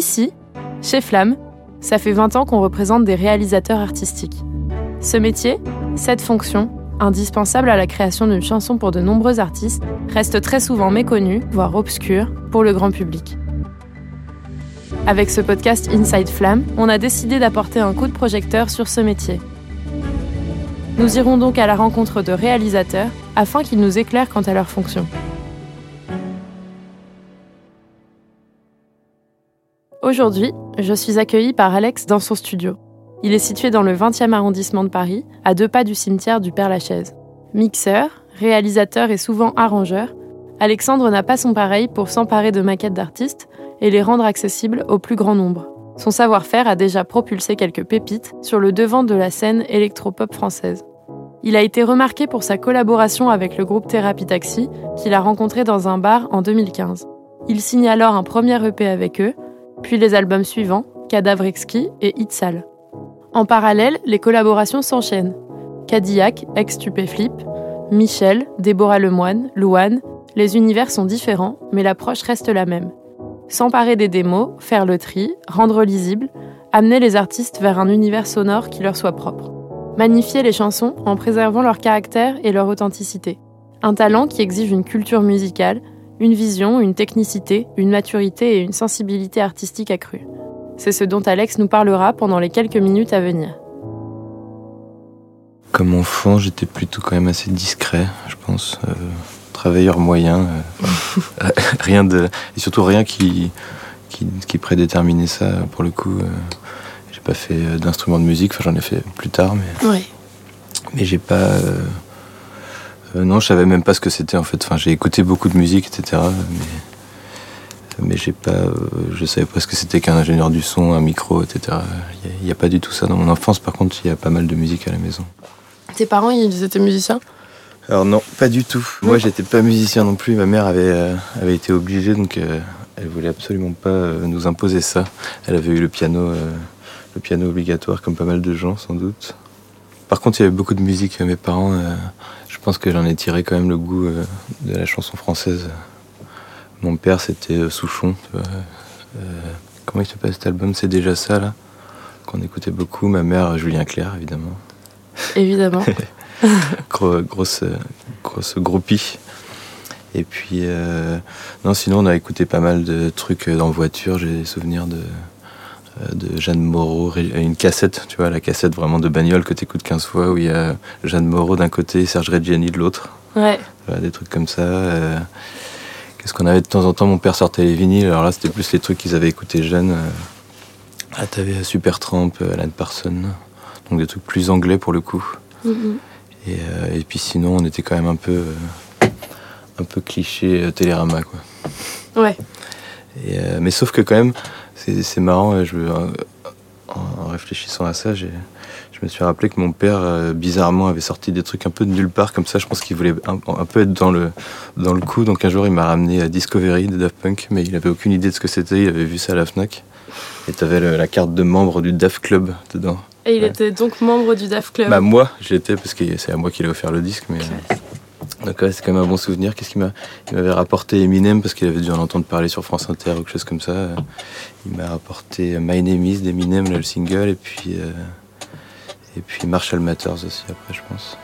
Ici, chez Flamme, ça fait 20 ans qu'on représente des réalisateurs artistiques. Ce métier, cette fonction, indispensable à la création d'une chanson pour de nombreux artistes, reste très souvent méconnue, voire obscure, pour le grand public. Avec ce podcast Inside Flamme, on a décidé d'apporter un coup de projecteur sur ce métier. Nous irons donc à la rencontre de réalisateurs afin qu'ils nous éclairent quant à leur fonction. Aujourd'hui, je suis accueillie par Alex dans son studio. Il est situé dans le 20e arrondissement de Paris, à deux pas du cimetière du Père-Lachaise. Mixeur, réalisateur et souvent arrangeur, Alexandre n'a pas son pareil pour s'emparer de maquettes d'artistes et les rendre accessibles au plus grand nombre. Son savoir-faire a déjà propulsé quelques pépites sur le devant de la scène électropop française. Il a été remarqué pour sa collaboration avec le groupe Thérapie Taxi, qu'il a rencontré dans un bar en 2015. Il signe alors un premier EP avec eux, puis les albums suivants, Cadavre Exquis et Itzal. En parallèle, les collaborations s'enchaînent. Cadillac, ex-Stupéflip, Michel, Déborah Lemoine, Louane, les univers sont différents, mais l'approche reste la même. S'emparer des démos, faire le tri, rendre lisible, amener les artistes vers un univers sonore qui leur soit propre. Magnifier les chansons en préservant leur caractère et leur authenticité. Un talent qui exige une culture musicale, une vision, une technicité, une maturité et une sensibilité artistique accrue. C'est ce dont Alex nous parlera pendant les quelques minutes à venir. Comme enfant, j'étais plutôt quand même assez discret, je pense. Euh, travailleur moyen. Euh, rien de, et surtout rien qui, qui, qui, prédéterminait ça pour le coup. Euh, j'ai pas fait d'instrument de musique, enfin j'en ai fait plus tard, mais. Mais j'ai pas. Non, je savais même pas ce que c'était en fait. Enfin, j'ai écouté beaucoup de musique, etc. Mais mais j'ai pas, euh, je savais pas ce que c'était qu'un ingénieur du son, un micro, etc. Il n'y a, pas du tout ça dans mon enfance. Par contre, il y a pas mal de musique à la maison. Tes parents, ils étaient musiciens? Alors non, pas du tout. Moi, j'étais pas musicien non plus. Ma mère avait, euh, avait été obligée, donc euh, elle voulait absolument pas nous imposer ça. Elle avait eu le piano, le piano obligatoire, comme pas mal de gens, sans doute. Par contre, il y avait beaucoup de musique. Mes parents, pense que j'en ai tiré quand même le goût de la chanson française. Mon père, c'était euh, Souchon. Euh, comment il s'appelle cet album? C'est déjà ça, là Qu'on écoutait beaucoup. Ma mère, Julien Clerc, évidemment. Évidemment. grosse, grosse groupie. Et puis, euh, non, sinon, on a écouté pas mal de trucs en voiture. J'ai des souvenirs de, de Jeanne Moreau, une cassette, tu vois, la cassette vraiment de bagnole que tu écoutes 15 fois, où il y a Jeanne Moreau d'un côté et Serge Reggiani de l'autre. Ouais. des trucs comme ça. Qu'est-ce qu'on avait de temps en temps Mon père sortait les vinyles. Alors là, c'était plus les trucs qu'ils avaient écoutés jeunes. Ah, t'avais Supertramp, euh, Alan Parsons. Donc des trucs plus anglais pour le coup. Mm-hmm. Euh, et, puis sinon, on était quand même un peu, un peu cliché Télérama, quoi. Ouais. mais sauf que quand même, c'est marrant. Je, en réfléchissant à ça, j'ai je me suis rappelé que mon père, euh, bizarrement, avait sorti des trucs un peu de nulle part, comme ça. Je pense qu'il voulait un, peu être dans le, dans le coup. Donc un jour, il m'a ramené à Discovery de Daft Punk, mais il avait aucune idée de ce que c'était. Il avait vu ça à la Fnac. Et tu avais la carte de membre du Daft Club dedans. Et il était donc membre du Daft Club Bah, moi, je l'étais, parce que c'est à moi qu'il a offert le disque. Mais, euh, donc c'est quand même un bon souvenir. Qu'est-ce qu'il m'avait rapporté Eminem parce qu'il avait dû en entendre parler sur France Inter ou quelque chose comme ça. Il m'a rapporté My Name Is d'Eminem, le single, et puis euh, et puis Marshall Matters aussi après, je pense.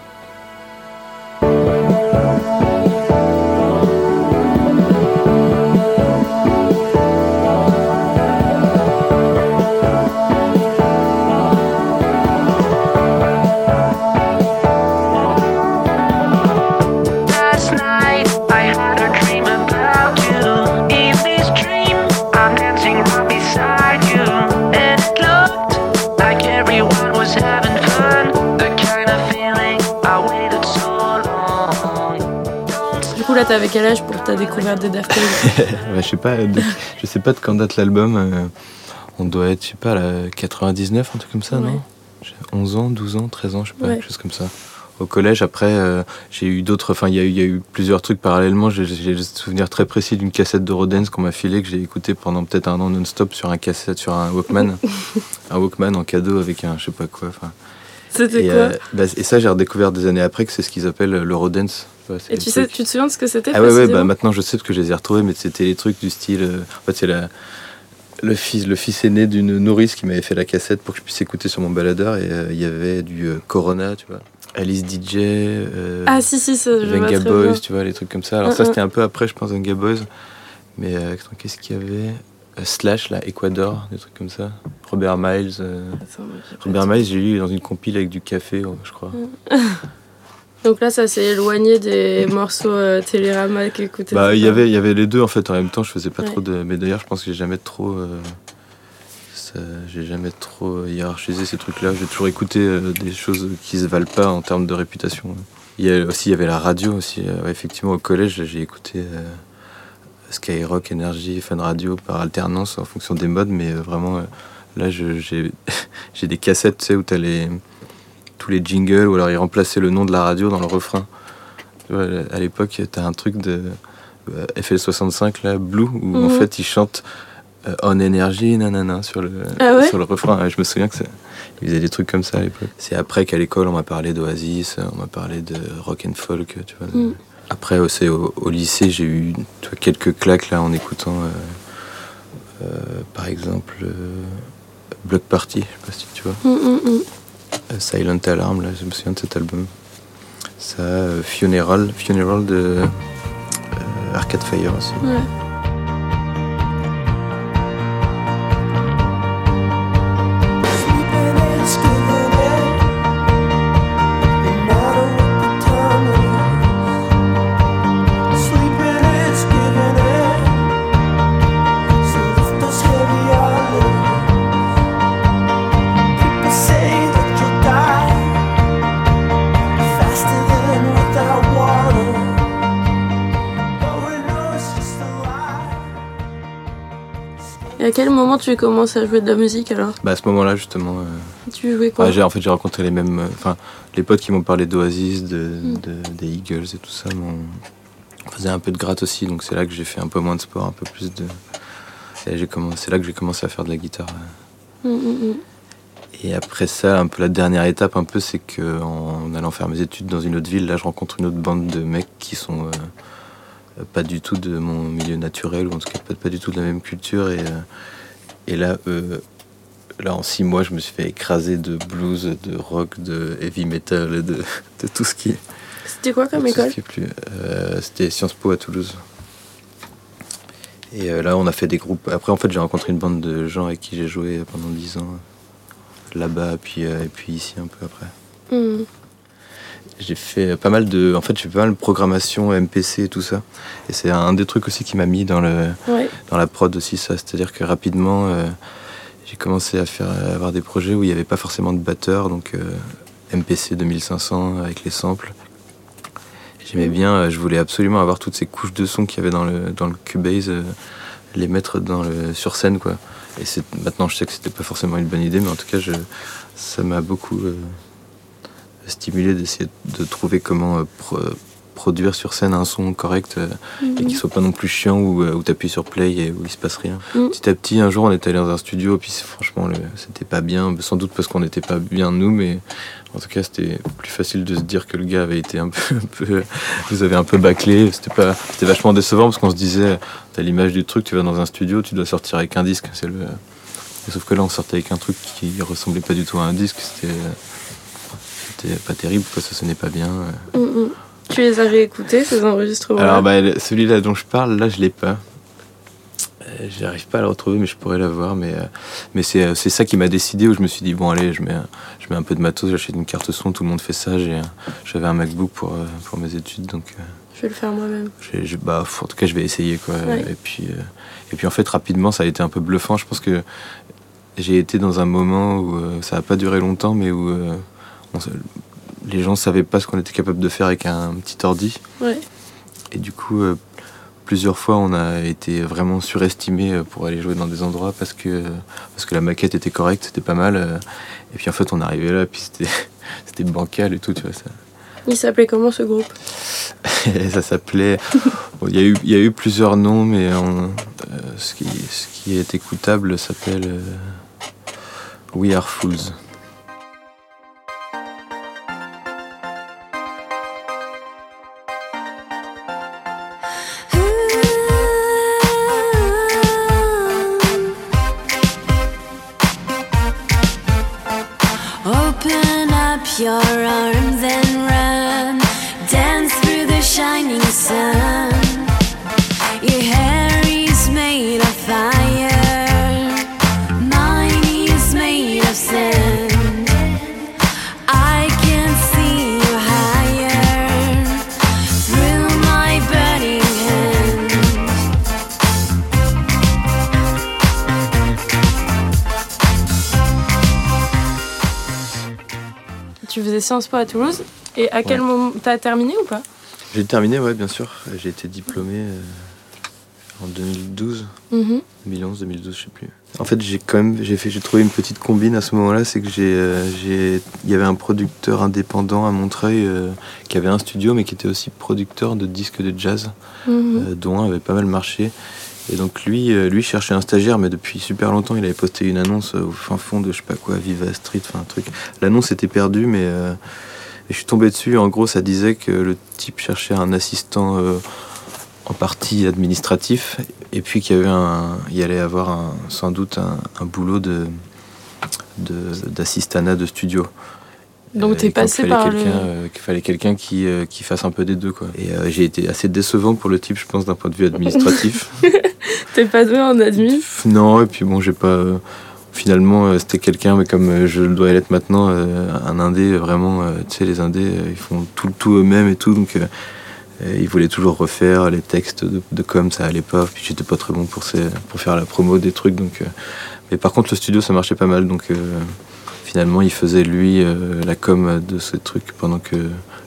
T'avais quel âge pour ta découverte des Daft Punk Je sais pas, je sais pas de quand date l'album. Euh, on doit être, je sais pas, là, 99, un truc comme ça, non 11 ans, 12 ans, 13 ans, je sais pas, quelque chose comme ça. Au collège, après, euh, j'ai eu d'autres. Enfin, il y, y, a eu plusieurs trucs parallèlement. J'ai le souvenir très précis d'une cassette de Rodens qu'on m'a filée, que j'ai écouté pendant peut-être un an non-stop sur un cassette, sur un Walkman. un Walkman en cadeau avec un je sais pas quoi. C'était quoi euh, bah, Et ça, j'ai redécouvert des années après que c'est ce qu'ils appellent le Rodens. Et tu, sais, tu te souviens de ce que c'était Ah ouais, ouais bah, maintenant je sais parce que je les ai retrouvés, mais c'était les trucs du style. Euh, en fait, c'est la. le fils, le fils aîné d'une nourrice qui m'avait fait la cassette pour que je puisse écouter sur mon baladeur. Et il y avait du Corona, tu vois. Alice DJ, ah si si, ça, je Venga Boys, tu vois, les trucs comme ça. Alors ça c'était un peu après, je pense, Venga Boys. Mais qu'est-ce qu'il y avait? Slash, là, Ecuador, des trucs comme ça. Robert Miles. Robert Miles, j'ai lu dans une compile avec du café, je crois. Donc là, ça s'est éloigné des morceaux euh, Télérama qu'écoutait. Bah, il y avait, il y avait les deux en fait. En même temps, je faisais pas trop de. Mais d'ailleurs, je pense que j'ai jamais trop. Euh, j'ai jamais trop hiérarchisé ces trucs-là. J'ai toujours écouté euh, des choses qui se valent pas en termes de réputation. Il y a aussi, il y avait la radio aussi. effectivement, au collège, j'ai écouté Skyrock, Energy, Fun Radio par alternance en fonction des modes, mais vraiment, là, j'ai des cassettes, tu sais, où t'as les tous les jingles, ou alors ils remplaçaient le nom de la radio dans le refrain. À l'époque, tu as un truc de euh, FL65, là, Blue, où en mhm. fait ils chantent euh, On Energy, nanana, sur le, ah sur le refrain. je me souviens que ils faisaient des trucs comme ça à l'époque. C'est après qu'à l'école, on m'a parlé d'Oasis, on m'a parlé de rock and folk, tu vois. Mhm. Après, aussi, au, lycée, j'ai eu quelques claques là en écoutant, euh, par exemple, Block Party, je sais pas si tu vois. Mhm, euh, Silent Alarm, là, je me souviens de cet album. Ça, euh, Funeral, Funeral de euh, Arcade Fire aussi. Quel moment tu commences à jouer de la musique alors Bah à ce moment-là justement. Euh, tu jouais quoi j'ai, En fait j'ai rencontré les mêmes, euh, enfin les potes qui m'ont parlé d'Oasis, mm. de, des Eagles et tout ça. On faisait un peu de gratte aussi, donc c'est là que j'ai fait un peu moins de sport, un peu plus de. Et commencé, c'est là que j'ai commencé à faire de la guitare. Mm, mm, et après ça, un peu la dernière étape, un peu, c'est qu'en allant faire mes études dans une autre ville, là, je rencontre une autre bande de mecs qui sont euh, pas du tout de mon milieu naturel, ou en tout cas pas, du tout de la même culture. Et, euh, et là, euh, là, en six mois, je me suis fait écraser de blues, de rock, de heavy metal, de, de tout ce qui C'était quoi comme école euh, C'était Sciences Po à Toulouse. Et là, on a fait des groupes. Après, en fait, j'ai rencontré une bande de gens avec qui j'ai joué pendant dix ans là-bas, puis, et puis ici un peu après. Hmm j'ai fait pas mal de en fait j'ai pas mal de programmation MPC et tout ça. Et c'est un des trucs aussi qui m'a mis dans le dans la prod aussi ça. C'est à dire que rapidement euh, j'ai commencé à faire avoir des projets où il n'y avait pas forcément de batteur donc euh, MPC 2500 avec les samples. J'aimais bien euh, je voulais absolument avoir toutes ces couches de son qu'il y avait dans le dans le Cubase les mettre dans le sur scène quoi. Et c'est maintenant je sais que c'était pas forcément une bonne idée mais en tout cas je ça m'a beaucoup stimuler d'essayer de trouver comment euh, produire sur scène un son correct euh, et mhm. qui soit pas non plus chiant où, euh, où tu appuies sur play et où il se passe rien. Mhm. Petit à petit, un jour, on est allé dans un studio, puis franchement, c'était pas bien, sans doute parce qu'on n'était pas bien nous, mais en tout cas, c'était plus facile de se dire que le gars avait été un peu, un peu vous avez un peu bâclé. C'était pas, c'était vachement décevant parce qu'on se disait, t'as l'image du truc, tu vas dans un studio, tu dois sortir avec un disque, c'est le. Sauf que là, on sortait avec un truc qui ressemblait pas du tout à un disque. C'était c'était pas terrible, ça sonnait pas bien. Mm, mm. Tu les as réécoutés, ces enregistrements Alors, bah, celui-là dont je parle, là, je l'ai pas. Euh, j'arrive pas à le retrouver, mais je pourrais l'avoir. Mais, euh, mais euh, c'est ça qui m'a décidé, où je me suis dit, bon, allez, je mets, je mets un peu de matos, j'achète une carte son, tout le monde fait ça. J'avais un MacBook pour, pour mes études, donc. Je vais le faire moi-même. Bah, en tout cas, je vais essayer. Quoi. Et, puis, et puis, en fait, rapidement, ça a été un peu bluffant. Je pense que j'ai été dans un moment où ça n'a pas duré longtemps, mais où les gens savaient pas ce qu'on était capable de faire avec un petit ordi. Et du coup, euh, plusieurs fois, on a été vraiment surestimé euh, pour aller jouer dans des endroits parce que, parce que la maquette était correcte, c'était pas mal. Euh. et puis en fait, on arrivait là, puis c'était bancal et tout, tu vois. Ça. Il s'appelait comment ce groupe? Ça s'appelait. Il y, y, a eu plusieurs noms, mais ce, qui, ce qui est écoutable s'appelle We Are Fools. Sciences Po à Toulouse. Et à quel moment T'as terminé ou pas? J'ai terminé, ouais, bien sûr. J'ai été diplômé euh, en 2012, 2011, 2012, je sais plus. En fait, j'ai quand même, j'ai fait, j'ai trouvé une petite combine à ce moment-là, c'est que j'ai, euh, j'ai, il y avait un producteur indépendant à Montreuil euh, qui avait un studio, mais qui était aussi producteur de disques de jazz, mhm. dont un avait pas mal marché. Et donc lui, lui cherchait un stagiaire, mais depuis super longtemps, il avait posté une annonce au fin fond de je sais pas quoi, Viva Street, enfin un truc. L'annonce était perdue, mais je suis tombé dessus. En gros, ça disait que le type cherchait un assistant en partie administratif, et puis qu'il y avait un, il allait avoir sans doute un, boulot de de, studio. Donc tu es passé par le... Euh, qu'il fallait quelqu'un qui, euh, qui fasse un peu des deux quoi. Et euh, j'ai été assez décevant pour le type, je pense, d'un point de vue administratif. T'es pas doué en admin? Non, et puis bon, j'ai pas. finalement, c'était quelqu'un, mais comme je le dois l'être maintenant, un indé vraiment. tu sais, les indés, ils font tout, tout eux-mêmes et tout, donc il voulait toujours refaire les textes de, de com, ça allait pas. Puis j'étais pas très bon pour, pour faire la promo des trucs. Donc, euh, mais par contre, le studio, ça marchait pas mal. Donc euh, finalement, il faisait lui euh, la com de ce truc pendant que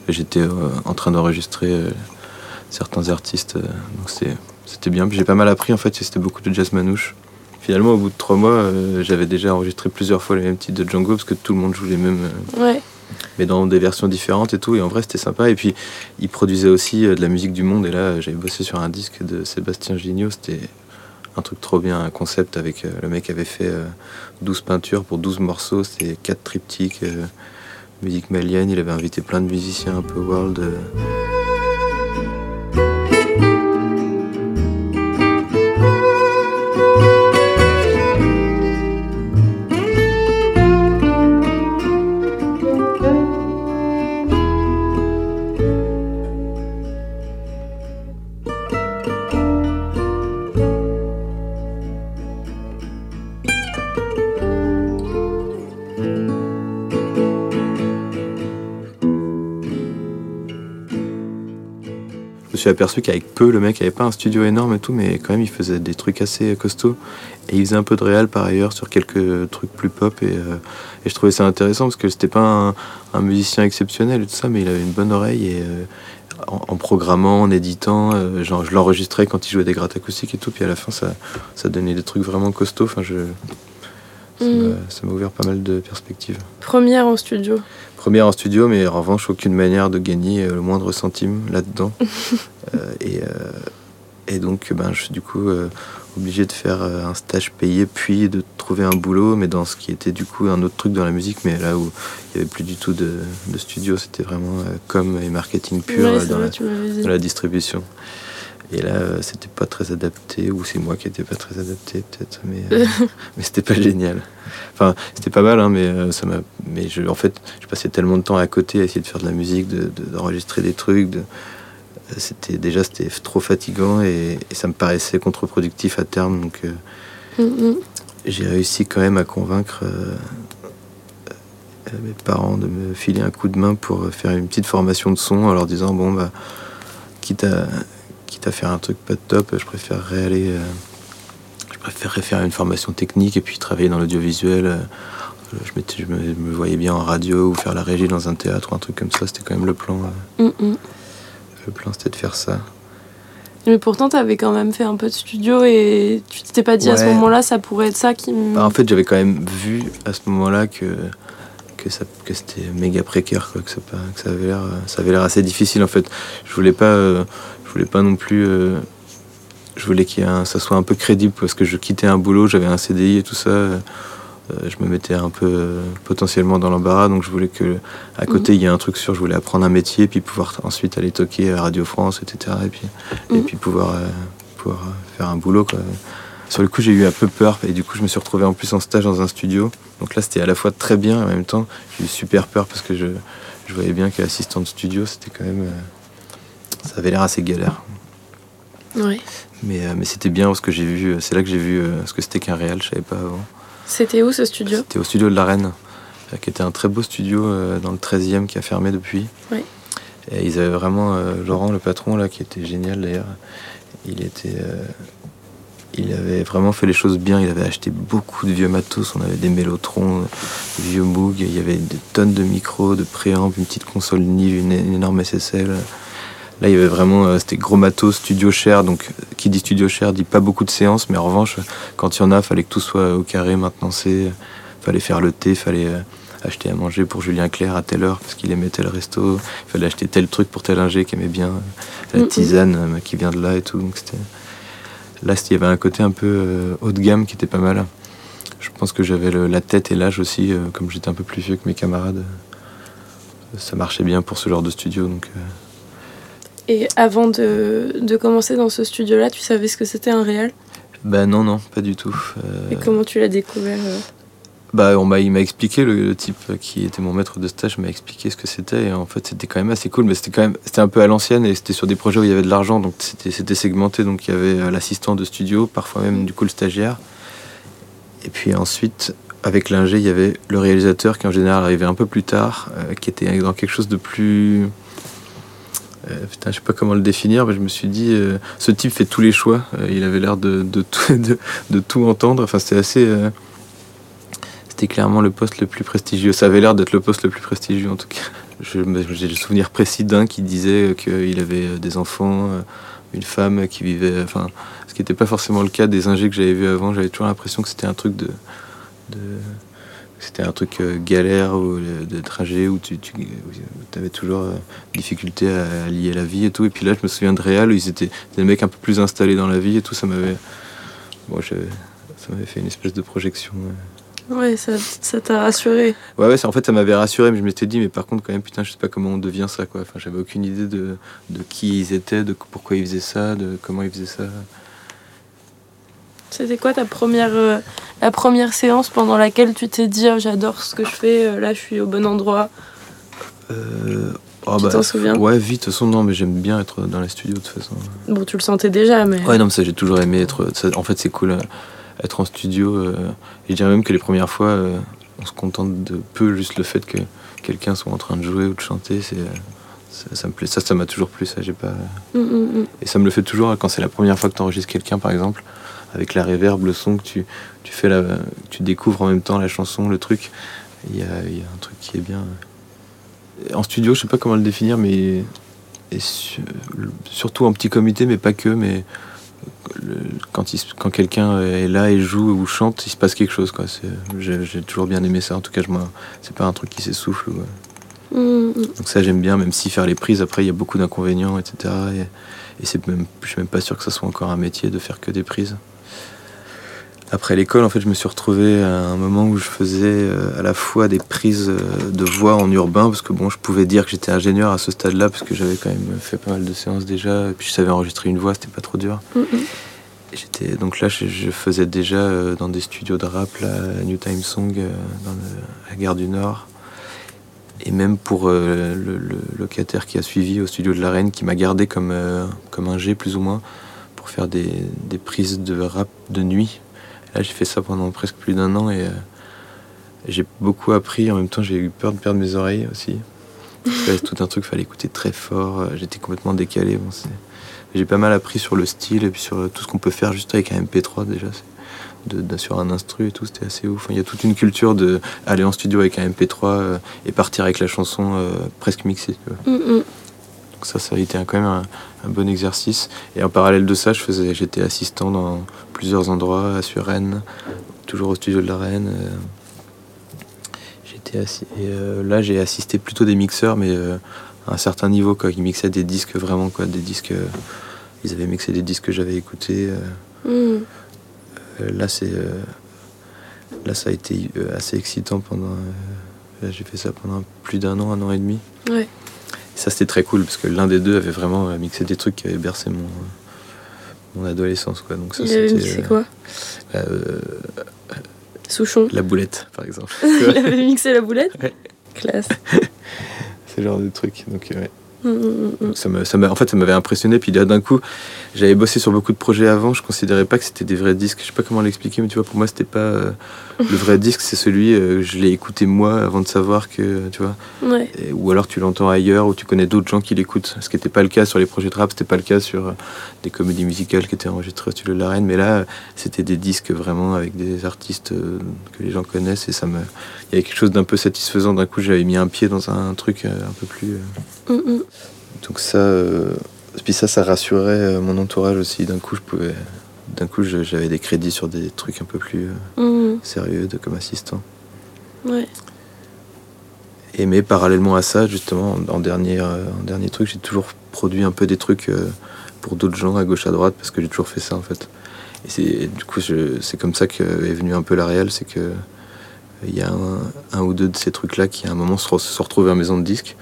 j'étais en train d'enregistrer certains artistes. donc c'était bien. J'ai pas mal appris en fait, c'était beaucoup de jazz manouche. Finalement, au bout de trois mois, j'avais déjà enregistré plusieurs fois les mêmes titres de Django parce que tout le monde joue les mêmes. Ouais mais dans des versions différentes et tout. Et en vrai, c'était sympa. Et puis, il produisait aussi euh, de la musique du monde. Et là, j'avais bossé sur un disque de Sébastien Gignot. C'était un truc trop bien, un concept avec euh, le mec avait fait 12 euh, peintures pour 12 morceaux. C'était 4 triptyques, musique malienne. Il avait invité plein de musiciens un peu world. Suis aperçu qu'avec peu, le mec avait pas un studio énorme et tout, mais quand même il faisait des trucs assez costauds. Et il faisait un peu de réal par ailleurs sur quelques trucs plus pop. Et, euh, je trouvais ça intéressant parce que c'était pas un, musicien exceptionnel et tout ça, mais il avait une bonne oreille. Et euh, en, programmant, en éditant, euh, genre je l'enregistrais quand il jouait des grattes acoustiques et tout. Puis à la fin, ça, ça donnait des trucs vraiment costauds. Enfin, je, mm. ça m'a ouvert pas mal de perspectives. Première en studio Première en studio, mais en revanche, aucune manière de gagner le moindre centime là-dedans. Euh, et, euh, et, donc, ben, je suis du coup euh, obligé de faire un stage payé, puis de trouver un boulot, mais dans ce qui était du coup un autre truc dans la musique, mais là où il n'y avait plus du tout de, de studio, c'était vraiment com et marketing pur dans, la, distribution. Et là, c'était pas très adapté, ou c'est moi qui n'étais pas très adapté, peut-être, mais, mais c'était pas génial. Enfin, c'était pas mal, hein, mais ça m'a. Mais je, en fait, je passais tellement de temps à côté à essayer de faire de la musique, d'enregistrer de, des trucs, de, c'était déjà c'était trop fatigant et, ça me paraissait contre-productif à terme. Donc euh, mm-hmm. j'ai réussi quand même à convaincre euh, euh, mes parents de me filer un coup de main pour faire une petite formation de son en leur disant bon bah quitte à quitte à faire un truc pas de top, je préférerais aller je préférerais faire une formation technique et puis travailler dans l'audiovisuel. Je, me, voyais bien en radio ou faire la régie dans un théâtre ou un truc comme ça, c'était quand même le plan. Mm-hmm. Le plan, c'était de faire ça. Mais pourtant, tu avais quand même fait un peu de studio et tu t'es pas dit à ce moment-là, ça pourrait être ça qui bah, en fait, j'avais quand même vu à ce moment-là que, que, ça, que c'était méga précaire, quoi, que, ça, que ça avait l'air ça avait l'air assez difficile. En fait, je voulais pas, euh, je voulais pas non plus. Euh, je voulais que ça soit un peu crédible parce que je quittais un boulot, j'avais un CDI et tout ça. Euh, je me mettais un peu potentiellement dans l'embarras, donc je voulais que à côté il y ait un truc sûr, je voulais apprendre un métier, puis pouvoir ensuite aller toquer à Radio France, etc. Et puis, et mhm. puis pouvoir, pouvoir faire un boulot. Quoi. Sur le coup, j'ai eu un peu peur et du coup, je me suis retrouvé en plus en stage dans un studio. Donc là, c'était à la fois très bien et en même temps, j'ai eu super peur parce que je, je voyais bien qu'assistant de studio, c'était quand même. euh, ça avait l'air assez galère. Ouais. Mais, euh, mais c'était bien parce que j'ai vu. C'est là que j'ai vu euh, ce que c'était qu'un réel, je savais pas avant. C'était où ce studio? C'était au studio de la Reine, qui était un très beau studio dans le 13e qui a fermé depuis. Oui. Et ils avaient vraiment. Laurent, le patron, là, qui était génial d'ailleurs, il était. Euh, il avait vraiment fait les choses bien. Il avait acheté beaucoup de vieux matos. On avait des mélotrons, des vieux Moog. Il y avait des tonnes de micros, de préamps, une petite console Nive, une, une énorme SSL. Là, il y avait vraiment. euh, C'était gros matos, studio cher. Donc, euh, qui dit studio cher dit pas beaucoup de séances. Mais en revanche, quand il y en a, fallait que tout soit au carré, maintenancé. Fallait faire le thé, fallait. euh, acheter à manger pour Julien Clerc à telle heure parce qu'il aimait tel resto. Il fallait acheter tel truc pour tel ingé qui aimait bien. euh, La Mhm. tisane euh, qui vient de là et tout. Donc c'était... Là, il y avait un côté un peu euh, haut de gamme qui était pas mal. Je pense que j'avais la tête et l'âge aussi, euh, comme j'étais un peu plus vieux que mes camarades. euh, ça marchait bien pour ce genre de studio. Donc, Et avant de, de commencer dans ce studio-là, tu savais ce que c'était un réel? Bah non, non, pas du tout. Et comment tu l'as découvert Bah, on m'a, il m'a expliqué, le, type qui était mon maître de stage m'a expliqué ce que c'était. Et en fait, c'était quand même assez cool, mais c'était quand même c'était un peu à l'ancienne et c'était sur des projets où il y avait de l'argent, donc c'était, c'était segmenté. Donc il y avait euh, l'assistant de studio, parfois même du coup le stagiaire. Et puis ensuite, avec l'ingé, il y avait le réalisateur qui en général arrivait un peu plus tard, euh, qui était dans quelque chose de plus. Euh, putain, je sais pas comment le définir, mais je me suis dit, euh, ce type fait tous les choix. Il avait l'air de, de tout entendre. Enfin, c'était assez. Euh, c'était clairement le poste le plus prestigieux. Ça avait l'air d'être le poste le plus prestigieux en tout cas. J'ai le souvenir précis d'un qui disait qu'il avait euh, des enfants, euh, une femme qui vivait. Enfin, ce qui n'était pas forcément le cas des ingés que j'avais vus avant. J'avais toujours l'impression que c'était un truc de. c'était un truc euh, galère ou euh, de trajet où tu, avais toujours euh, difficulté à, lier la vie et tout. Et puis là, je me souviens de Réal où ils étaient des mecs un peu plus installés dans la vie et tout. Ça m'avait. Bon, ça m'avait fait une espèce de projection. euh, Ouais, ça ça t'a rassuré. Ouais, ouais, ça- en fait, ça m'avait rassuré, mais je m'étais dit, mais par contre, quand même, putain, je sais pas comment on devient ça, quoi. Enfin, j'avais aucune idée de, de qui ils étaient, de pourquoi ils faisaient ça, de comment ils faisaient ça. C'était quoi ta première, euh, la première séance pendant laquelle tu t'es dit oh, j'adore ce que je fais, euh, là je suis au bon endroit? Euh, oh, Tu t'en souviens? Ouais, vite, de toute façon, non, mais j'aime bien être dans les studios, de toute façon. Bon, tu le sentais déjà, mais. Ouais, non, mais ça, j'ai toujours aimé être. ça- en fait, c'est cool, euh, être en studio. euh, et je dirais même que les premières fois, euh, on se contente de peu, juste le fait que quelqu'un soit en train de jouer ou de chanter, c'est. euh, ça, ça me plaît, ça, ça m'a toujours plu, ça, j'ai pas. Mm, mm, mm. Et ça me le fait toujours quand c'est la première fois que tu enregistres quelqu'un, par exemple, avec la réverb, le son que tu, tu fais, la, tu découvres en même temps la chanson, le truc. Il y a, il y a un truc qui est bien. En studio, je sais pas comment le définir, mais et surtout en petit comité, mais pas que. Mais le- quand, il quand quelqu'un est là et joue ou chante, il se passe quelque chose. Quoi. J'ai, j'ai toujours bien aimé ça. En tout cas, je, c'est pas un truc qui s'essouffle. ou- mm. donc ça j'aime bien, même si faire les prises après il y a beaucoup d'inconvénients, etc. Et, et c'est même, je suis même pas sûr que ça soit encore un métier de faire que des prises. Après l'école, en fait, je me suis retrouvé à un moment où je faisais euh, à la fois des prises euh, de voix en urbain, parce que bon, je pouvais dire que j'étais ingénieur à ce stade-là, parce que j'avais quand même fait pas mal de séances déjà, et puis je savais enregistrer une voix, c'était pas trop dur. Mm, J'étais donc là, je, je faisais déjà euh, dans des studios de rap, là, New Time Song, dans le- à gare du Nord. Et même pour euh, le, le locataire qui a suivi au studio de la Reine, qui m'a gardé comme, euh, comme un G plus ou moins, pour faire des, des prises de rap de nuit. Et là, j'ai fait ça pendant presque plus d'un an et euh, j'ai beaucoup appris. En même temps, j'ai eu peur de perdre mes oreilles aussi. Là, tout un truc, fallait écouter très fort. euh, J'étais complètement décalé. Bon, c'est- j'ai pas mal appris sur le style et puis sur tout ce qu'on peut faire juste avec un MP3 déjà. c'est- De, sur un instru et tout, c'était assez ouf. Il y a toute une culture de aller en studio avec un MP3 euh, et partir avec la chanson euh, presque mixée. tu vois. Mm, mm. Donc ça, ça a été quand même un, un bon exercice. Et en parallèle de ça, je faisais, j'étais assistant dans plusieurs endroits, à Suresnes, toujours au studio de la Reine. euh, j'étais assi- et euh, là, j'ai assisté plutôt des mixeurs, mais euh, à un certain niveau, quoi. Ils mixaient des disques vraiment, quoi, des disques. euh, ils avaient mixé des disques que j'avais écoutés. Mm. là, c'est, là, ça a été assez excitant pendant. là, j'ai fait ça pendant plus d'un an, un an et demi. Ouais. Ça, c'était très cool parce que l'un des deux avait vraiment euh, mixé des trucs qui avaient bercé mon, mon adolescence. Quoi. Donc ça, Il avait c'était, mixé euh, quoi euh, Souchon. La boulette, par exemple. Il avait mixé la boulette Ouais. Classe. C'est le genre de truc. Donc, ouais. Mm, mm, mm. Donc ça me, ça m'a- en fait, ça m'avait impressionné. Puis d'un coup, j'avais bossé sur beaucoup de projets avant. Je considérais pas que c'était des vrais disques. Je sais pas comment l'expliquer, mais tu vois, pour moi, c'était pas euh, le vrai disque. C'est celui euh, je l'ai écouté moi avant de savoir que, tu vois. Ouais. Et- ou alors tu l'entends ailleurs, ou tu connais d'autres gens qui l'écoutent. Ce qui n'était pas le cas sur les projets de rap, c'était pas le cas sur euh, des comédies musicales qui étaient enregistrées de la Reine. Mais là, c'était des disques vraiment avec des artistes euh, que les gens connaissent. Et ça me, il y avait quelque chose d'un peu satisfaisant. D'un coup, j'avais mis un pied dans un truc un peu plus. Mm, mm. donc ça, euh, puis ça, ça rassurait euh, mon entourage aussi. D'un coup, je pouvais, d'un coup, j'avais des crédits sur des trucs un peu plus euh, Mm, sérieux de comme assistant. Ouais. Et mais parallèlement à ça, justement, en, en dernier, euh, en dernier truc, j'ai toujours produit un peu des trucs pour d'autres gens à gauche à droite parce que j'ai toujours fait ça en fait. Et c'est du coup, c'est comme ça que est venu un peu la réelle, c'est que il y a un, un ou deux de ces trucs-là qui à un moment se, re- se retrouvés en maison de disque.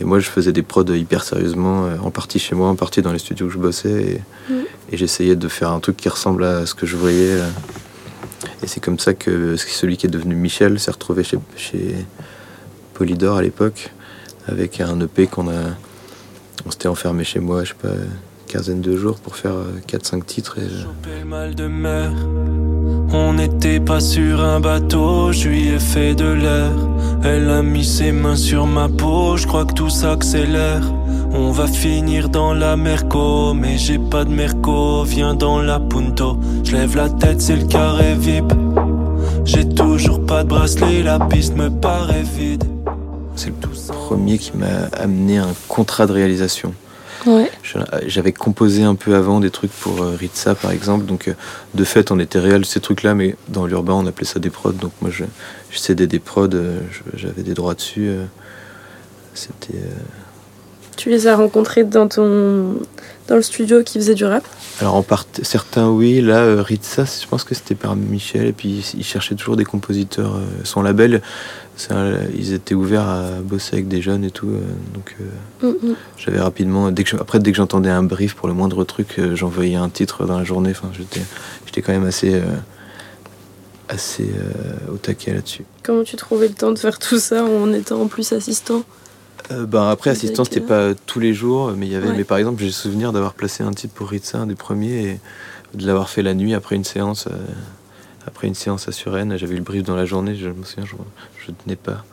Et moi, je faisais des prods hyper sérieusement, euh, en partie chez moi, en partie dans les studios où je bossais. Et, Mm. et j'essayais de faire un truc qui ressemble à ce que je voyais. euh. Et c'est comme ça que celui qui est devenu Michel s'est retrouvé chez, chez Polydor à l'époque, avec un EP qu'on a. On s'était enfermé chez moi, je sais pas, une quinzaine de jours pour faire 4-5 titres. Et, euh, le mal de mer. On n'était pas sur un bateau, je lui ai fait de l'air. Elle a mis ses mains sur ma peau, je crois que tout s'accélère. On va finir dans la Merco, mais j'ai pas de Merco, viens dans la Punto. Je lève la tête, c'est le carré VIP. J'ai toujours pas de bracelet, la piste me paraît vide. c'est le premier qui m'a amené un contrat de réalisation. Je- J'avais composé un peu avant des trucs pour euh, Ritza par exemple, donc euh, de fait on était réel ces trucs-là, mais dans l'urbain on appelait ça des prods, donc moi je, je cédais des prods, euh, j'avais des droits dessus. euh, C'était. Tu les as rencontrés dans ton dans le studio qui faisait du rap Alors en part... certains oui, là euh, Ritza, je pense que c'était par Michel, et puis il cherchait toujours des compositeurs. euh, son label, un- ils étaient ouverts à bosser avec des jeunes et tout, euh, donc. euh, Mm, mm. J'avais rapidement, dès que je- après dès que j'entendais un brief pour le moindre truc, j'envoyais un titre dans la journée. Enfin, j'étais, j'étais quand même assez, assez au taquet là-dessus. Comment tu trouvais le temps de faire tout ça en étant en plus assistant? Euh, ben après, assistant, c'était pas tous les jours, mais il y avait, Ouais. mais par exemple, j'ai souvenir d'avoir placé un titre pour Ritza, un des premiers, et de l'avoir fait la nuit après une séance, euh, après une séance à Suresnes. J'avais eu le brief dans la journée, je me souviens, je, je tenais pas.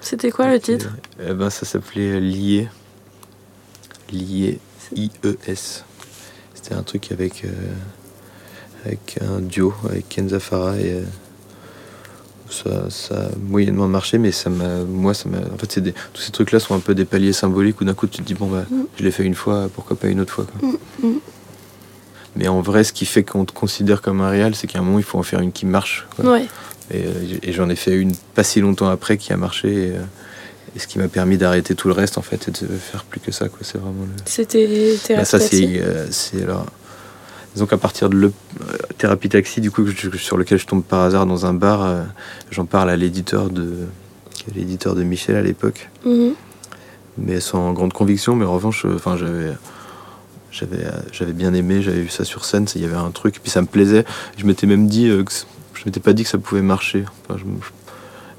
C'était quoi le titre euh, eh ben, ça s'appelait Lié. Lié, I-E-S. C'était un truc avec, euh, avec un duo, avec Kenza Farah et. Ça, ça a moyennement marché, mais ça m'a, moi, ça m'a. En fait, des, tous ces trucs-là sont un peu des paliers symboliques où d'un coup tu te dis bon bah, Mm. je l'ai fait une fois, pourquoi pas une autre fois. quoi. Mm, mm. Mais en vrai, ce qui fait qu'on te considère comme un réel, c'est qu'à un moment il faut en faire une qui marche. quoi. Ouais. Et, euh, et j'en ai fait une pas si longtemps après qui a marché. Et, euh, et ce qui m'a permis d'arrêter tout le reste en fait et de faire plus que ça. quoi. C'est vraiment le. C'était Bah, thérapie ça taxi. c'est euh, c'est alors. Disons qu'à partir de le euh, thérapie taxi, du coup, je- sur lequel je tombe par hasard dans un bar, euh, j'en parle à l'éditeur de l'éditeur de Michel à l'époque, Mhm. mais sans grande conviction. Mais en revanche, euh, enfin, j'avais j'avais j'avais bien aimé, j'avais vu ça sur scène, il y avait un truc, puis ça me plaisait. Je m'étais même dit que je m'étais pas dit que ça pouvait marcher. Enfin, je-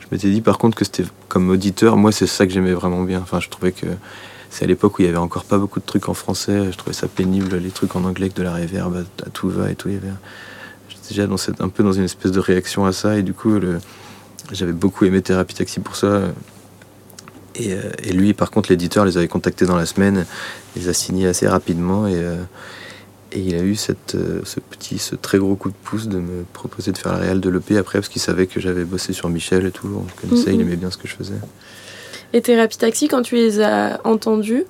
je m'étais dit par contre que c'était comme auditeur, moi c'est ça que j'aimais vraiment bien. Enfin, je trouvais que c'est à l'époque où il y avait encore pas beaucoup de trucs en français. Je trouvais ça pénible, les trucs en anglais avec de la réverb à, tout va et tout. Il y avait, j'étais déjà dans cette, un peu dans une espèce de réaction à ça et du coup le- j'avais beaucoup aimé Thérapie Taxi pour ça. Et, euh, et lui, par contre, l'éditeur les avait contactés dans la semaine, les a signés assez rapidement et, euh, et il a eu cette, euh, ce petit, ce très gros coup de pouce de me proposer de faire la réal de l'EP après parce qu'il savait que j'avais bossé sur Michel et tout. On connaissait, Mhm. il aimait bien ce que je faisais. Et Thérapie Taxi, quand tu les as entendus,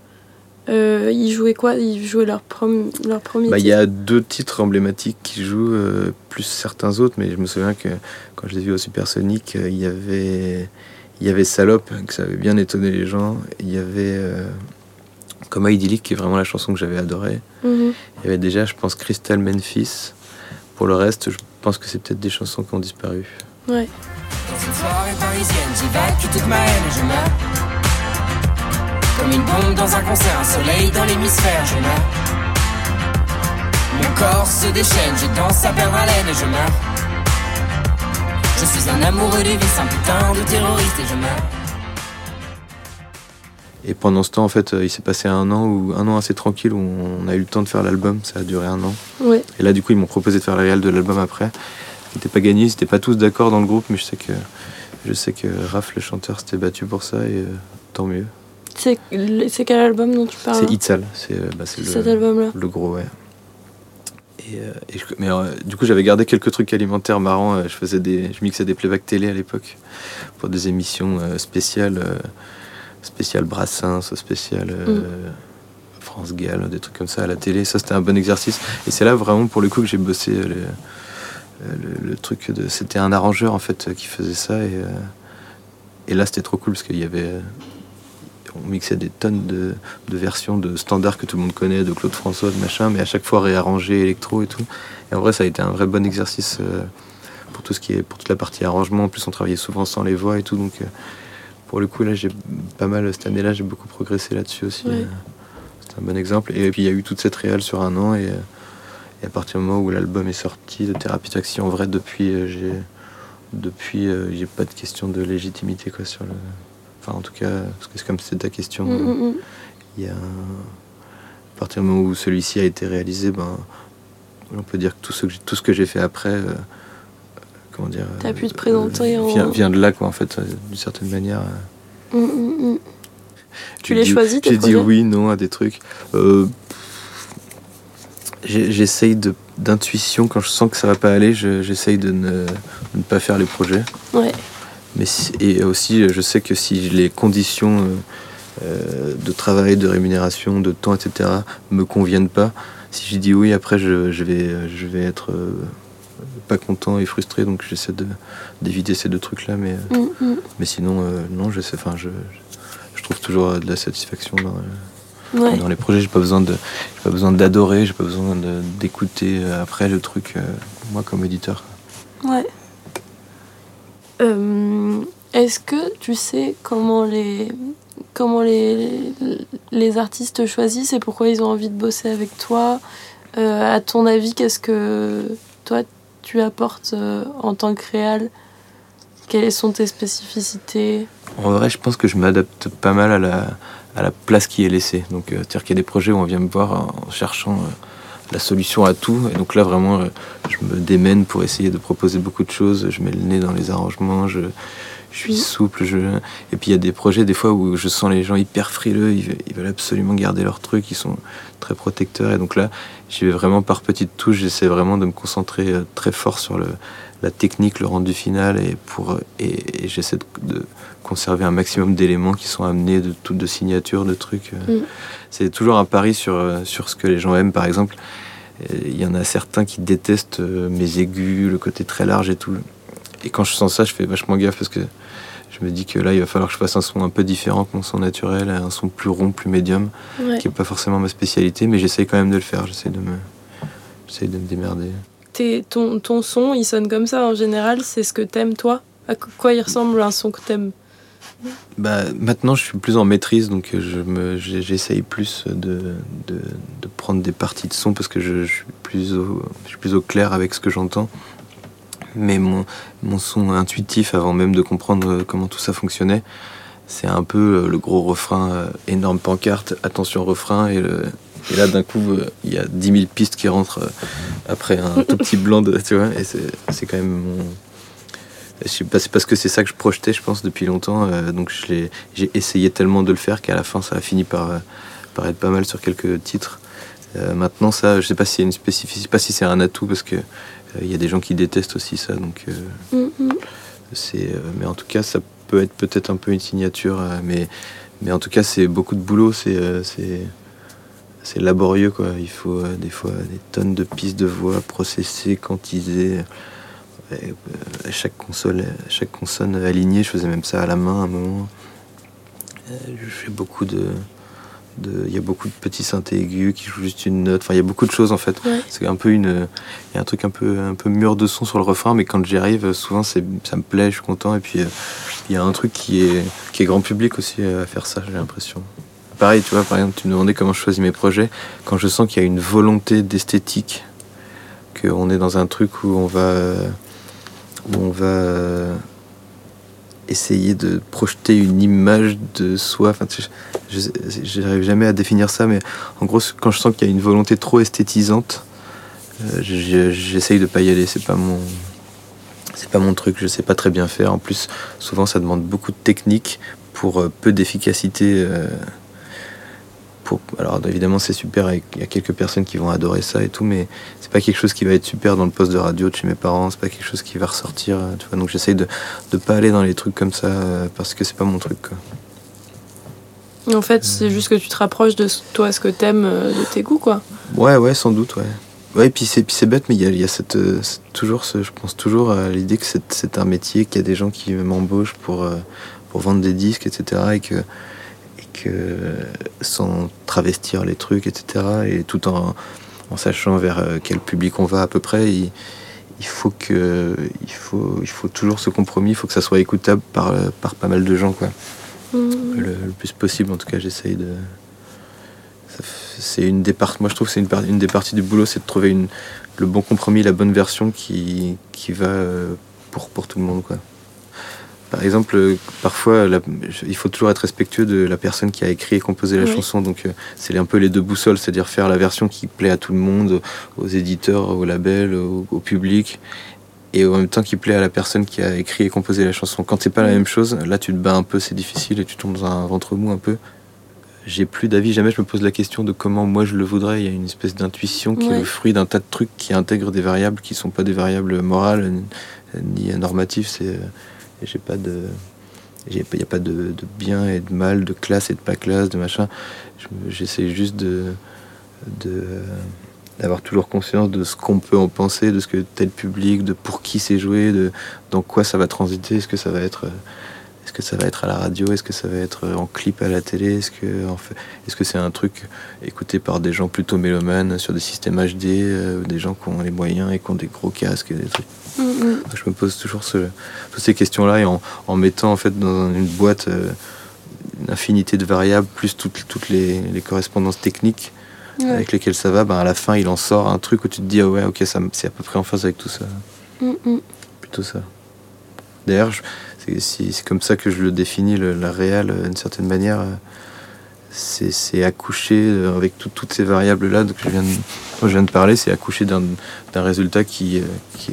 euh, ils jouaient quoi? Ils jouaient leur, prom- leur premier Bah, il y titre? a deux titres emblématiques qui jouent, euh, plus certains autres, mais je me souviens que quand je les ai vus au Supersonic, euh, il y avait, il y avait Salope, que ça avait bien étonné les gens. Il y avait Coma idyllique, qui est vraiment la chanson que j'avais adorée. Mhm. Il y avait déjà, je pense, Crystal Memphis. Pour le reste, je pense que c'est peut-être des chansons qui ont disparu. Ouais. Dans une soirée parisienne, j'évacue toute ma haine et je meurs. Comme une bombe dans un concert, un soleil dans l'hémisphère, je meurs. Mon corps se déchaîne, je danse à perdre haleine et je meurs. Je suis un amoureux du vice, un putain de terroriste et je meurs. Et pendant ce temps, en fait, euh, il s'est passé un an ou un an assez tranquille où on a eu le temps de faire l'album. Ça a duré un an. Ouais. Et là, du coup, ils m'ont proposé de faire la réal de l'album après. C'était pas gagné, ils n'étaient pas tous d'accord dans le groupe, mais je sais que je sais que Raph, le chanteur, s'était battu pour ça et euh, tant mieux. C'est quel album dont tu parles? C'est Itzal, c'est euh, bah, le, le gros, ouais. Et, euh, et je- mais euh, du coup, j'avais gardé quelques trucs alimentaires marrants. euh, Je faisais des, je mixais des playbacks télé à l'époque pour des émissions spéciales, spéciales Brassens, spéciales euh, France Gall, des trucs comme ça à la télé. Ça, c'était un bon exercice. Et c'est là vraiment pour le coup que j'ai bossé le, euh, le- truc de. C'était un arrangeur en fait qui faisait ça et, euh, et là, c'était trop cool parce qu'il y avait. euh, on mixait des tonnes de, de versions de standards que tout le monde connaît, de Claude François, de machin, mais à chaque fois réarrangé électro et tout. Et en vrai, ça a été un vrai bon exercice pour tout ce qui est pour toute la partie arrangement. En plus, on travaillait souvent sans les voix et tout, donc pour le coup, là, j'ai pas mal cette année-là, j'ai beaucoup progressé là-dessus aussi. Ouais. C'est un bon exemple. Et puis, il y a eu toute cette réale sur un an, et, et à partir du moment où l'album est sorti de Thérapie Taxi, en vrai, depuis, euh, j'ai depuis, euh, j'ai pas de question de légitimité quoi sur le. Enfin, en tout cas, parce que c'est comme c'est ta question. Mm, mm, mm. Il y a à partir du moment où celui-ci a été réalisé, ben, on peut dire que tout ce que j'ai, tout ce que j'ai fait après, euh, comment dire, T'as euh, pu te présenter en- vient, vient de là quoi en fait, d'une certaine manière. euh. Mm, mm, mm. Tu choisis, tes J'ai dit oui, non à des trucs. J'ai- J'essaye de- d'intuition quand je sens que ça va pas aller, je- j'essaye de ne, de ne pas faire les projets. Ouais. Mais si- et aussi, je sais que si les conditions euh, euh, de travail, de rémunération, de temps, etc., me conviennent pas, si je dis oui, après, je, je vais, je vais être euh, pas content et frustré. Donc, j'essaie de- d'éviter ces deux trucs-là. Mais, euh, Mm, mm. mais sinon, euh, non, je sais. Enfin, je, je trouve toujours de la satisfaction dans, Ouais. dans les projets. J'ai pas besoin de, pas besoin d'adorer. J'ai pas besoin d'écouter euh, après le truc. euh, moi, comme éditeur. Ouais. Euh, Est-ce que tu sais comment les comment les, les artistes te choisissent et pourquoi ils ont envie de bosser avec toi? Euh, À ton avis, qu'est-ce que toi tu apportes en tant que réal? Quelles sont tes spécificités? En vrai, je pense que je m'adapte pas mal à la, à la place qui est laissée. Donc, euh, c'est-à-dire qu'il y a des projets où on vient me voir en cherchant euh, la solution à tout. Et donc là, vraiment, euh, je me démène pour essayer de proposer beaucoup de choses. Je mets le nez dans les arrangements. Je, je suis souple. Je... Et puis, il y a des projets, des fois, où je sens les gens hyper frileux. Ils, ve- ils veulent absolument garder leur truc. Ils sont très protecteurs. Et donc là, j'y vais vraiment par petites touches. J'essaie vraiment de me concentrer très fort sur le, la technique, le rendu final. Et, pour, et, et j'essaie de- de conserver un maximum d'éléments qui sont amenés de toutes de signatures, de trucs. euh. Mm. C'est toujours un pari sur, euh, sur ce que les gens aiment, par exemple. Il y en a certains qui détestent euh, mes aigus, le côté très large et tout. Et quand je sens ça, je fais vachement gaffe parce que je me dis que là, il va falloir que je fasse un son un peu différent que mon son naturel, un son plus rond, plus médium, Ouais. qui n'est pas forcément ma spécialité, mais j'essaye quand même de le faire. J'essaie de me, j'essaye de me démerder. Ton, ton son, il sonne comme ça en général, c'est ce que t'aimes toi À quoi il ressemble un son que t'aimes? Bah, maintenant, je suis plus en maîtrise, donc euh, je me, j'essaye plus de, de, prendre des parties de son parce que je, suis, plus au, je suis plus au clair avec ce que j'entends. Mais mon, mon son intuitif, avant même de comprendre euh, comment tout ça fonctionnait, c'est un peu euh, le gros refrain, énorme pancarte, attention refrain, et, le- et là d'un coup, il y a 10 000 pistes qui rentrent euh, après un tout petit blanc, de, tu vois, et c'est c'est quand même mon, je sais pas, c'est parce que c'est ça que je projetais, je pense, depuis longtemps. euh, donc j'ai essayé tellement de le faire qu'à la fin, ça a fini par, euh, par être pas mal sur quelques titres. Euh, maintenant, ça, je sais pas y a une spécificité, pas si c'est un atout parce que euh, il y a des gens qui détestent aussi ça. Donc euh, Mm, mm. c'est, mais en tout cas, ça peut être peut-être un peu une signature, mais mais en tout cas, c'est beaucoup de boulot. C'est c'est c'est laborieux quoi. Il faut euh, des fois des tonnes de pistes de voix processées, quantisées. Et, euh, chaque console, chaque consonne alignée, je faisais même ça à la main à un moment. Euh, je fais beaucoup de, de- il y a beaucoup de petits synthés aigus qui jouent juste une note. Enfin, il y a beaucoup de choses en fait. Ouais. C'est un peu une, il y a un truc un peu, un peu mûr de son sur le refrain, mais quand j'y arrive, souvent c'est, ça me plaît, je suis content. Et puis euh, il y a un truc qui est, qui est grand public aussi euh, à faire ça, j'ai l'impression. Pareil, tu vois, par exemple, tu me demandais comment je choisis mes projets. Quand je sens qu'il y a une volonté d'esthétique, qu'on est dans un truc où on va, où on va essayer de projeter une image de soi. Enfin, je n'arrive jamais à définir ça, mais en gros, quand je sens qu'il y a une volonté trop esthétisante, euh, j'essaye de pas y aller. C'est pas mon, c'est pas mon truc. Je sais pas très bien faire. En plus, souvent, ça demande beaucoup de technique pour euh, peu d'efficacité. Euh, alors évidemment c'est super, il y a quelques personnes qui vont adorer ça et tout, mais c'est pas quelque chose qui va être super dans le poste de radio de chez mes parents, c'est pas quelque chose qui va ressortir, euh, tu vois, donc j'essaye de ne pas aller dans les trucs comme ça euh, parce que c'est pas mon truc. En fait, c'est juste que tu te rapproches de toi, ce que t'aimes, euh, de tes goûts, quoi. Ouais, ouais, sans doute, ouais. Ouais, et puis c'est, c'est bête, mais il y a, y a cette, toujours ce, je pense toujours à l'idée que c'est, c'est un métier, qu'il y a des gens qui m'embauchent pour, pour vendre des disques, etc. Et que sans travestir les trucs, etc. Et tout en, sachant vers euh, quel public on va à peu près, il, faut que il faut, il faut toujours ce compromis, il faut que ça soit écoutable par, par pas mal de gens, quoi. Mmh. Le, plus possible, en tout cas, j'essaye de. C'est une des parties. Moi, je trouve c'est une, une, des parties du boulot, c'est de trouver une, le bon compromis, la bonne version qui, qui va euh, pour, pour tout le monde, quoi. Par exemple, parfois, il faut toujours être respectueux de la personne qui a écrit et composé la chanson. Donc, euh, c'est un peu les deux boussoles, c'est-à-dire faire la version qui plaît à tout le monde, aux éditeurs, aux labels, au, public, et en même temps qui plaît à la personne qui a écrit et composé la chanson. Quand c'est pas la même chose, là, tu te bats un peu, c'est difficile et tu tombes dans un ventre mou un peu. J'ai plus d'avis, jamais je me pose la question de comment moi je le voudrais. Il y a une espèce d'intuition qui est le fruit d'un tas de trucs qui intègrent des variables qui sont pas des variables morales ni normatives. C'est j'ai pas de. Il n'y a pas de, bien et de mal, de classe et de pas classe, de machin. J'essaie juste de. d'avoir toujours conscience de ce qu'on peut en penser, de ce que tel public, de pour qui c'est joué, de dans quoi ça va transiter, est-ce que ça va être est-ce que ça va être à la radio Est-ce que ça va être en clip à la télé Est-ce que en fait, est-ce que c'est un truc écouté par des gens plutôt mélomanes sur des systèmes HD, euh, des gens qui ont les moyens et qui ont des gros casques, et des trucs? Je me pose toujours toutes ces questions-là et en, mettant en fait dans une boîte euh, une infinité de variables plus toutes, toutes les, correspondances techniques avec lesquelles ça va, ben à la fin il en sort un truc où tu te dis ah ouais ok c'est à peu près en phase avec tout ça. Plutôt ça. D'ailleurs c'est comme ça que je le définis la réelle d'une certaine manière. Euh, c'est accoucher avec toutes ces variables là que je viens de, je viens de parler, c'est accoucher d'un résultat qui, euh, qui,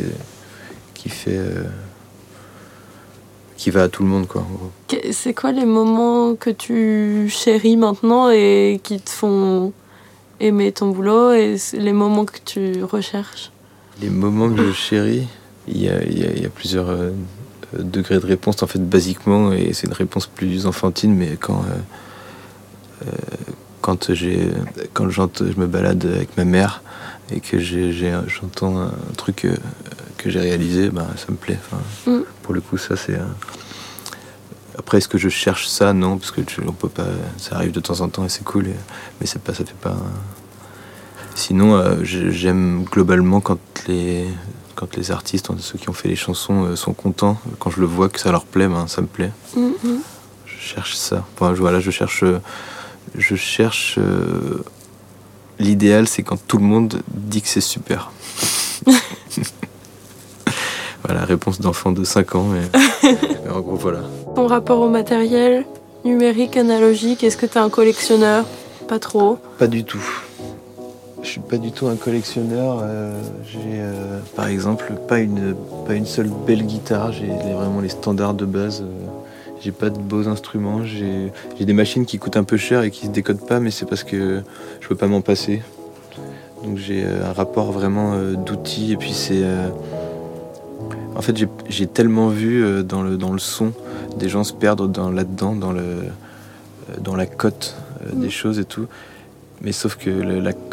qui fait. Euh, qui va à tout le monde, quoi. C'est quoi les moments que tu chéris maintenant et qui te font aimer ton boulot et les moments que tu recherches? Les moments que je chéris, il y a, y a, plusieurs euh, degrés de réponse, en fait, basiquement, et c'est une réponse plus enfantine, mais quand. Euh, quand j'ai quand je me balade avec ma mère et que j'entends un truc que j'ai réalisé, bah, ça me plaît. Mm. Pour le coup, ça c'est. Après, est-ce que je cherche ça? Non, parce que on peut pas. Ça arrive de temps en temps et c'est cool, mais c'est pas, ça fait pas. Sinon, euh, j'aime globalement quand les quand les artistes, ceux qui ont fait les chansons, euh, sont contents. Quand je le vois que ça leur plaît, ben, ça me plaît. Mm-hmm. Je cherche ça. Enfin, voilà, je cherche. Je cherche. Euh, l'idéal, c'est quand tout le monde dit que c'est super. Voilà, réponse d'enfant de 5 ans, mais, en gros, voilà. Ton rapport au matériel numérique, analogique, est-ce que tu es un collectionneur? Pas trop Pas du tout. Je suis pas du tout un collectionneur. Euh, j'ai, euh, par exemple, pas une, pas une seule belle guitare. J'ai vraiment les standards de base. Euh, j'ai pas de beaux instruments. J'ai des machines qui coûtent un peu cher et qui se décodent pas, mais c'est parce que je peux pas m'en passer. Donc j'ai un rapport vraiment d'outils et puis c'est en fait, j'ai tellement vu dans le, dans le son des gens se perdre là-dedans, dans, le, dans la cote des mm. choses et tout. Mais sauf que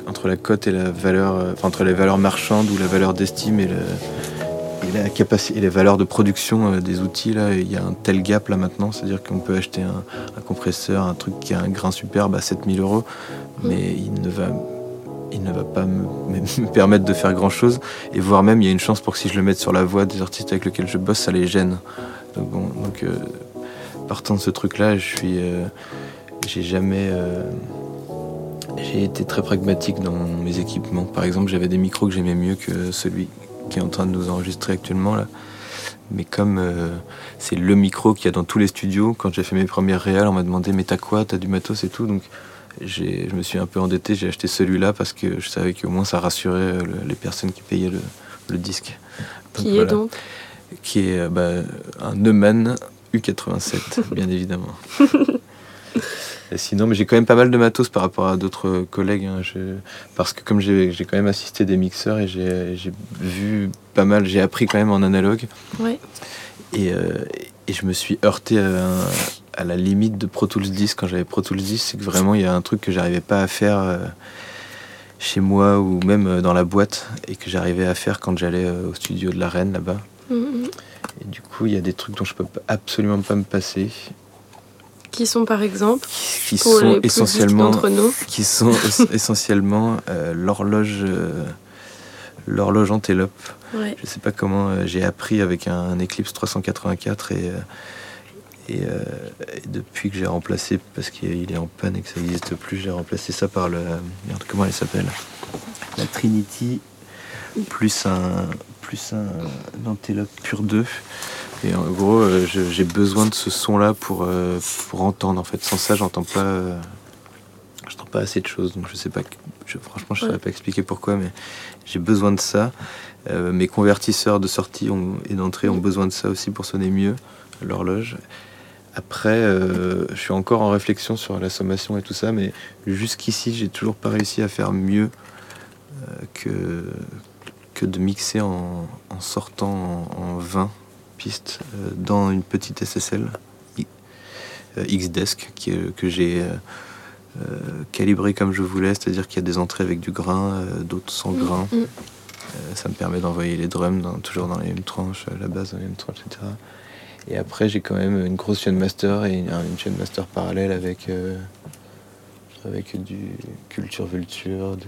entre la cote et la valeur, entre les valeurs marchandes ou la valeur d'estime et, la capacité et les valeurs de production des outils, là, il y a un tel gap là maintenant. C'est-à-dire qu'on peut acheter un, compresseur, un truc qui a un grain superbe à 7000 euros, mais il ne va il ne va pas me, permettre de faire grand chose. Et voire même, il y a une chance pour que si je le mette sur la voie des artistes avec lesquels je bosse, ça les gêne. Donc, bon, donc euh, partant de ce truc-là, je suis. Euh, j'ai jamais. euh, j'ai été très pragmatique dans mes équipements. Par exemple, j'avais des micros que j'aimais mieux que celui qui est en train de nous enregistrer actuellement là. Mais comme euh, c'est le micro qu'il y a dans tous les studios, quand j'ai fait mes premières réals, on m'a demandé mais t'as quoi, t'as du matos et tout? Donc je me suis un peu endetté, j'ai acheté celui-là parce que je savais qu'au moins ça rassurait euh, le- les personnes qui payaient le, le disque. Donc, Qui est donc? Qui est euh, bah, un Neumann U87, bien évidemment. Et sinon, mais j'ai quand même pas mal de matos par rapport à d'autres collègues. hein. Je- parce que comme j'ai quand même assisté des mixeurs et j'ai vu pas mal, j'ai appris quand même en analogue. Ouais. Et, euh, et je me suis heurté à, un- à la limite de Pro Tools 10 quand j'avais Pro Tools 10. C'est que vraiment, il y a un truc que j'arrivais pas à faire euh, chez moi ou même euh, dans la boîte et que j'arrivais à faire quand j'allais au studio de la Reine là-bas. Mhm. Et du coup, il y a des trucs dont je peux absolument pas me passer, Qui sont par exemple qui pour sont les essentiellement, nous qui sont es- essentiellement euh, l'horloge, euh, l'horloge Antelope. Ouais. Je sais pas comment euh, j'ai appris avec un, Eclipse 384 et, euh, et, et depuis que j'ai remplacé parce qu'il est en panne et que ça n'existe plus, j'ai remplacé ça par le merde comment elle s'appelle? La Trinity plus un plus un, un Antelope Pure 2 et en gros euh, j'ai besoin de ce son là pour euh, pour entendre en fait sans ça j'entends pas euh, j'entends pas assez de choses donc je sais pas je, franchement je Ouais. saurais pas expliquer pourquoi mais j'ai besoin de ça mes convertisseurs de sortie ont- et d'entrée ont besoin de ça aussi pour sonner mieux, l'horloge. Après, je suis encore en réflexion sur la sommation et tout ça, mais jusqu'ici, j'ai toujours pas réussi à faire mieux que, que de mixer en, en sortant en, en 20 pistes euh, dans une petite SSL euh, Xdesk que j'ai euh, euh, calibré comme je voulais, c'est-à-dire qu'il y a des entrées avec du grain, d'autres sans grain. Mm. Ça me permet d'envoyer les drums dans- toujours dans les mêmes tranches, la basse dans les mêmes tranches, etc. Et après, j'ai quand même une grosse chaîne master et une, une chaîne master parallèle avec, euh, avec du Culture Vulture, des,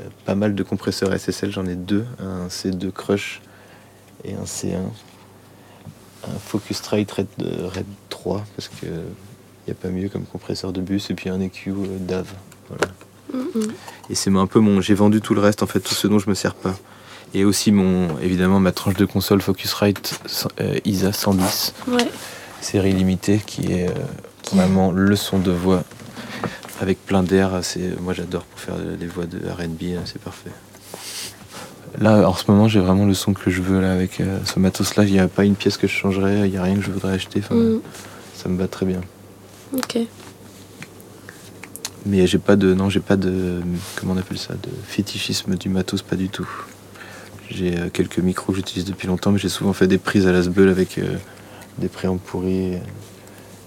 euh, pas mal de compresseurs SSL. J'en ai deux, un C2 Crush et un C1. Un Focusrite Red, euh, Red 3 parce que il n'y a pas mieux comme compresseur de bus et puis un EQ euh, DAV. Voilà. Et c'est un peu mon. J'ai vendu tout le reste, en fait, tout ce dont je me sers pas. Et aussi, mon, évidemment, ma tranche de console Focusrite euh, ISA 110, Ouais. série limitée, qui est euh, vraiment le son de voix avec plein d'air. Moi, j'adore pour faire des voix de RB, hein, c'est parfait. Là, en ce moment, j'ai vraiment le son que je veux là, avec euh, ce matos-là. Il n'y a pas une pièce que je changerais, il n'y a rien que je voudrais acheter. Mhm. Ça me va très bien. Ok. Mais j'ai pas de. Non, j'ai pas de. Comment on appelle ça De fétichisme du matos, pas du tout. J'ai euh, quelques micros que j'utilise depuis longtemps, mais j'ai souvent fait des prises à l'asbeul avec euh, des.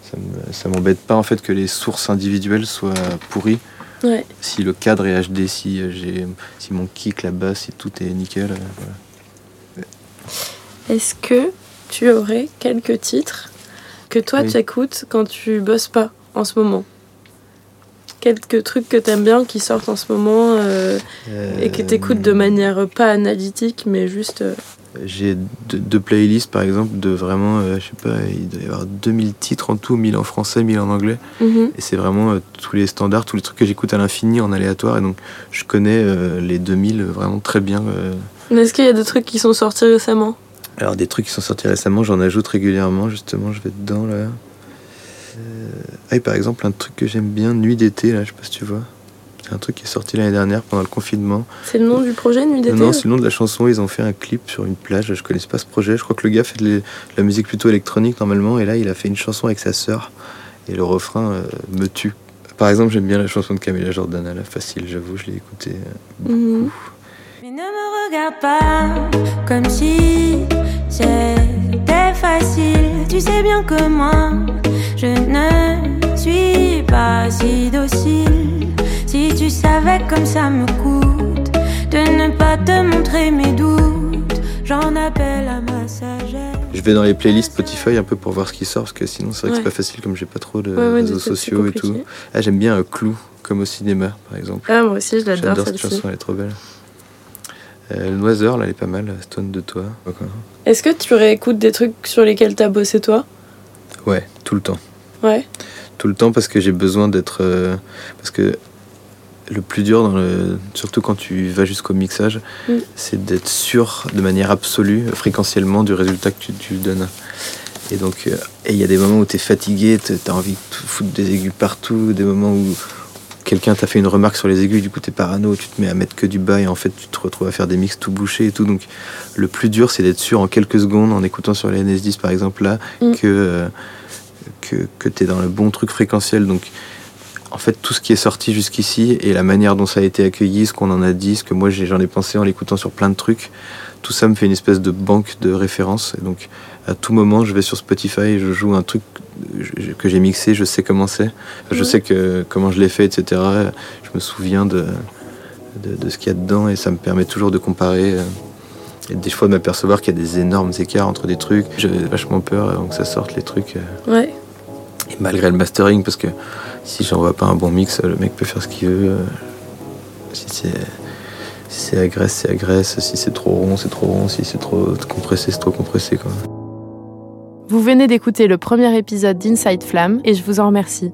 Ça me- Ça m'embête pas en fait que les sources individuelles soient pourries. Ouais. Si le cadre est HD, si, euh, j'ai, si mon kick, la basse, si tout est nickel. euh, voilà. Est-ce que tu aurais quelques titres que toi Oui. tu écoutes quand tu bosses pas en ce moment? Quelques trucs que t'aimes bien qui sortent en ce moment euh, et que t'écoutes de manière pas analytique mais juste. euh, J'ai deux, deux playlists par exemple de vraiment, euh, je sais pas, il doit y avoir 2000 titres en tout, 1000 en français, 1000 en anglais. mhm. Et c'est vraiment euh, tous les standards, tous les trucs que j'écoute à l'infini en aléatoire. Et donc je connais euh, les 2000 vraiment très bien. euh. Mais Est-ce qu'il y a des trucs qui sont sortis récemment? Alors des trucs qui sont sortis récemment, j'en ajoute régulièrement justement, je vais dedans là. Euh, Ah, et par exemple un truc que j'aime bien, Nuit d'été, là, je sais pas si tu vois. C'est un truc qui est sorti l'année dernière pendant le confinement. C'est le nom du projet Nuit d'été Non, c'est le nom de la chanson. Ils ont fait un clip sur une plage. Je connaissais pas ce projet. Je crois que le gars fait de la musique plutôt électronique normalement. Et là, il a fait une chanson avec sa sœur. Et le refrain euh, me tue. Par exemple, j'aime bien la chanson de Camilla Jordana, la facile, j'avoue, je l'ai écoutée. euh, Mhm. Mais ne me regarde pas comme si c'était facile. Tu sais bien que moi, je ne suis pas si docile. Tu savais comme ça me coûte de ne pas te montrer mes doutes, j'en appelle à ma sagesse. Je vais dans les playlists Spotify un peu pour voir ce qui sort, parce que sinon, c'est vrai que c'est pas facile comme j'ai pas trop de Ouais, ouais, réseaux sociaux et tout. Ah, j'aime bien euh, Clou, comme au cinéma, par exemple. Ah, moi aussi je l'adore J'adore cette chanson, elle est trop belle. Euh, Noiseur, là, elle est pas mal, Stone de toi. Est-ce que tu réécoutes des trucs sur lesquels t'as bossé toi? Ouais, tout le temps. Ouais. tout le temps parce que j'ai besoin d'être. euh, parce que le plus dur, dans le, surtout quand tu vas jusqu'au mixage, Mm. c'est d'être sûr de manière absolue, fréquentiellement, du résultat que tu, tu donnes. Et donc, euh, il y a des moments où tu es fatigué, tu as envie de foutre des aigus partout, des moments où quelqu'un t'a fait une remarque sur les aigus, du coup tu es parano, tu te mets à mettre que du bas et en fait tu te retrouves à faire des mix tout bouchés et tout. Donc le plus dur c'est d'être sûr en quelques secondes, en écoutant sur les NS10 par exemple là, Mm. que, euh, que, que tu es dans le bon truc fréquentiel. Donc en fait tout ce qui est sorti jusqu'ici et la manière dont ça a été accueilli, ce qu'on en a dit, ce que moi j'en ai pensé en l'écoutant sur plein de trucs, tout ça me fait une espèce de banque de références. Et donc à tout moment je vais sur Spotify je joue un truc que j'ai mixé, je sais comment c'est, je Ouais. sais que comment je l'ai fait, etc. Je me souviens de, de, de ce qu'il y a dedans et ça me permet toujours de comparer. euh, Et des fois de m'apercevoir qu'il y a des énormes écarts entre des trucs. J'avais vachement peur avant que ça sorte les trucs. euh, Ouais. Malgré le mastering, parce que si j'envoie pas un bon mix, le mec peut faire ce qu'il veut. euh, Si c'est si c'est agresse, c'est agresse. Si c'est trop rond, c'est trop rond. Si c'est trop compressé, c'est trop compressé. Quoi. Vous venez d'écouter le premier épisode d'Inside Flamme et je vous en remercie.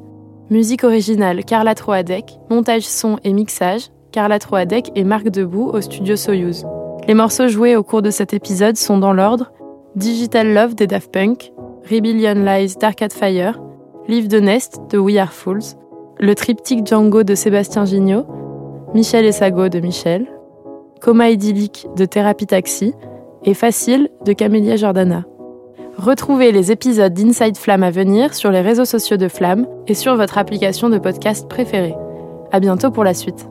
Musique originale Carla Troadec, montage son et mixage Carla Troadec et Marc Debout au studio Soyuz. Les morceaux joués au cours de cet épisode sont dans l'ordre Digital Love des Daft Punk, Rebellion Lies d'Arcade Fire, Live de Nest de We Are Fools, le triptyque Django de Sébastien Gignot, Michel et Sago de Michel, Coma idyllique de Thérapie Taxi et Facile de Camélia Jordana. Retrouvez les épisodes d'Inside Flamme à venir sur les réseaux sociaux de Flamme et sur votre application de podcast préférée. À bientôt pour la suite.